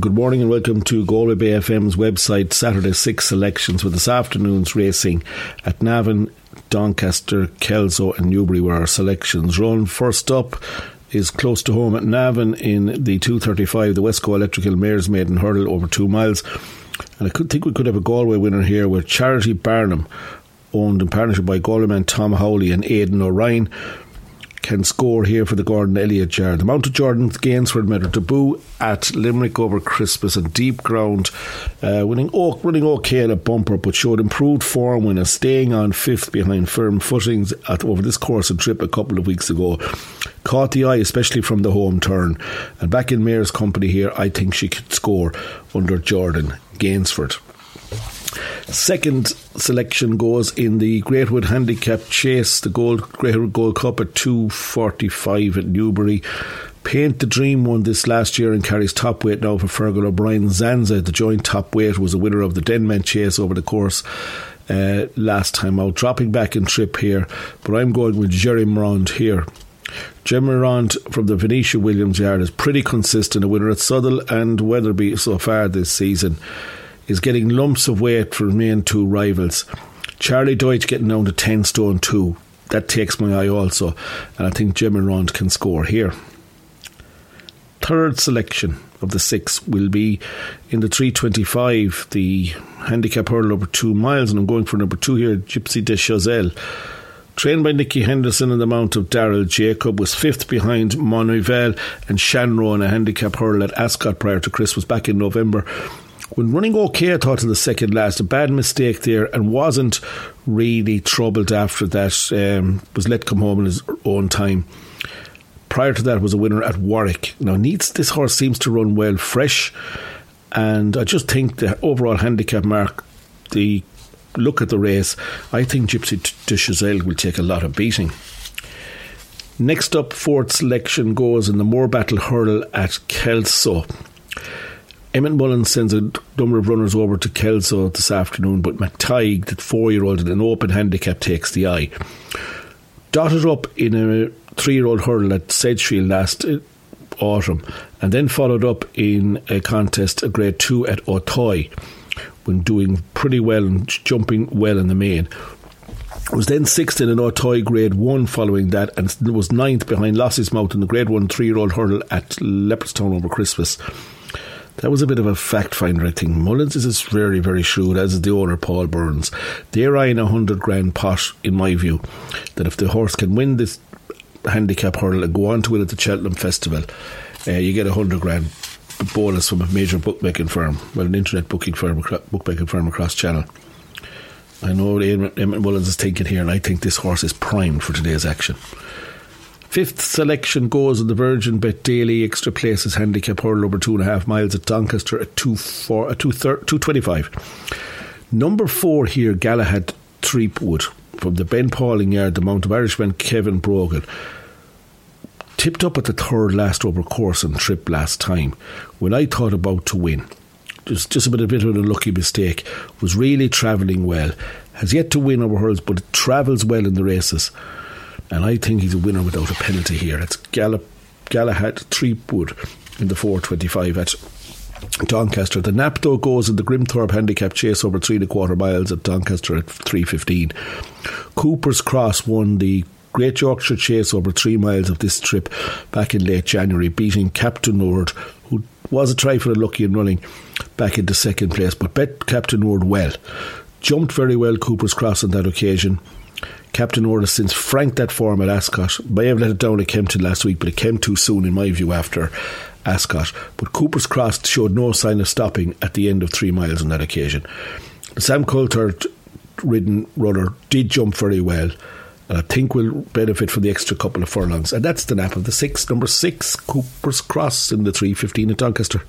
Good morning and welcome to Galway Bay FM's website Saturday Six selections with this afternoon's racing at Navan, Doncaster, Kelso, and Newbury were our selections run. First up is close to home at Navan in the 235, the Westco Electrical Mares Maiden Hurdle over two miles. And I could think we could have a Galway winner here with Charity Barnum, owned in partnership by Galway man Tom Howley and Aidan O'Ryan can score here for the Gordon Elliott yard. The Mount of Jordan Gainford debut at Limerick over Christmas and deep ground, uh, winning running okay at a bumper, but showed improved form when staying on fifth behind firm footings at, over this course and trip a couple of weeks ago. Caught the eye, especially from the home turn. And back in Mayor's company here, I think she could score under Jordan Gainford. Second selection goes in the Greatwood Handicap Chase, the Gold Greatwood Gold Cup at 245 at Newbury. Paint the Dream won this last year and carries top weight now for Fergal O'Brien. Zanza, the joint top weight, was a winner of the Denman Chase over the course uh, last time out. Dropping back in trip here, but I'm going with Jerry Morant here. Jerry Morant from the Venetia Williams Yard is pretty consistent, a winner at Southwell and Wetherby so far this season is getting lumps of weight for main two rivals. Charlie Deutsch getting down to 10 stone 2. That takes my eye also, and I think Jim Rond can score here. Third selection of the six will be in the 325, the handicap hurdle over two miles, and I'm going for number two here, Gypsy de Chazelle. Trained by Nicky Henderson in the mount of Daryl Jacob, was fifth behind Monuvel and Shanro in a handicap hurdle at Ascot prior to Christmas back in November when running okay, I thought in the second last, a bad mistake there, and wasn't really troubled after that. Um, was let come home in his own time. Prior to that, was a winner at Warwick. Now, needs this horse seems to run well, fresh, and I just think the overall handicap mark, the look at the race, I think Gypsy de Chazelle will take a lot of beating. Next up, fourth selection goes in the Moor Battle Hurdle at Kelso. Emmet Mullins sends a number of runners over to Kelso this afternoon, but McTighe, the four year old in an open handicap, takes the eye. Dotted up in a three year old hurdle at Sedgefield last uh, autumn, and then followed up in a contest, a grade two at Auteuil, when doing pretty well and jumping well in the main. Was then sixth in an Auteuil grade one following that, and was ninth behind Lossie's Mouth in the grade one three year old hurdle at Leopardstown over Christmas. That was a bit of a fact finder, I think. Mullins is very, very shrewd, as is the owner, Paul Burns. They're eyeing a hundred grand pot, in my view, that if the horse can win this handicap hurdle and go on to win at the Cheltenham Festival, uh, you get a hundred grand bonus from a major bookmaking firm, well, an internet booking firm, bookmaking firm across Channel. I know Emmet Mullins is thinking here, and I think this horse is primed for today's action. Fifth selection goes in the Virgin Bet Daily Extra Places Handicap Hurdle over two and a half miles at Doncaster at two four at two two twenty five. Number four here, Galahad Threepwood from the Ben Pauling yard, the Mount of Irishman Kevin Brogan. Tipped up at the third last over course and trip last time when I thought about to win. Just, just a bit, a bit of a lucky mistake. Was really travelling well. Has yet to win over hurdles, but it travels well in the races and I think he's a winner without a penalty here. It's Gallop, Galahad Threepwood in the 425 at Doncaster. The Napto goes in the Grimthorpe Handicap Chase over three and a quarter miles at Doncaster at 3.15. Cooper's Cross won the Great Yorkshire Chase over three miles of this trip back in late January, beating Captain Nord, who was a trifle unlucky in running back into second place, but bet Captain Nord well. Jumped very well Cooper's Cross on that occasion. Captain Orr has since franked that form at Ascot. May have let it down at Kempton last week, but it came too soon, in my view, after Ascot. But Cooper's Cross showed no sign of stopping at the end of three miles on that occasion. Sam Coltherd ridden runner did jump very well. And I think will benefit from the extra couple of furlongs. And that's the nap of the six, number six, Cooper's Cross in the 315 at Doncaster.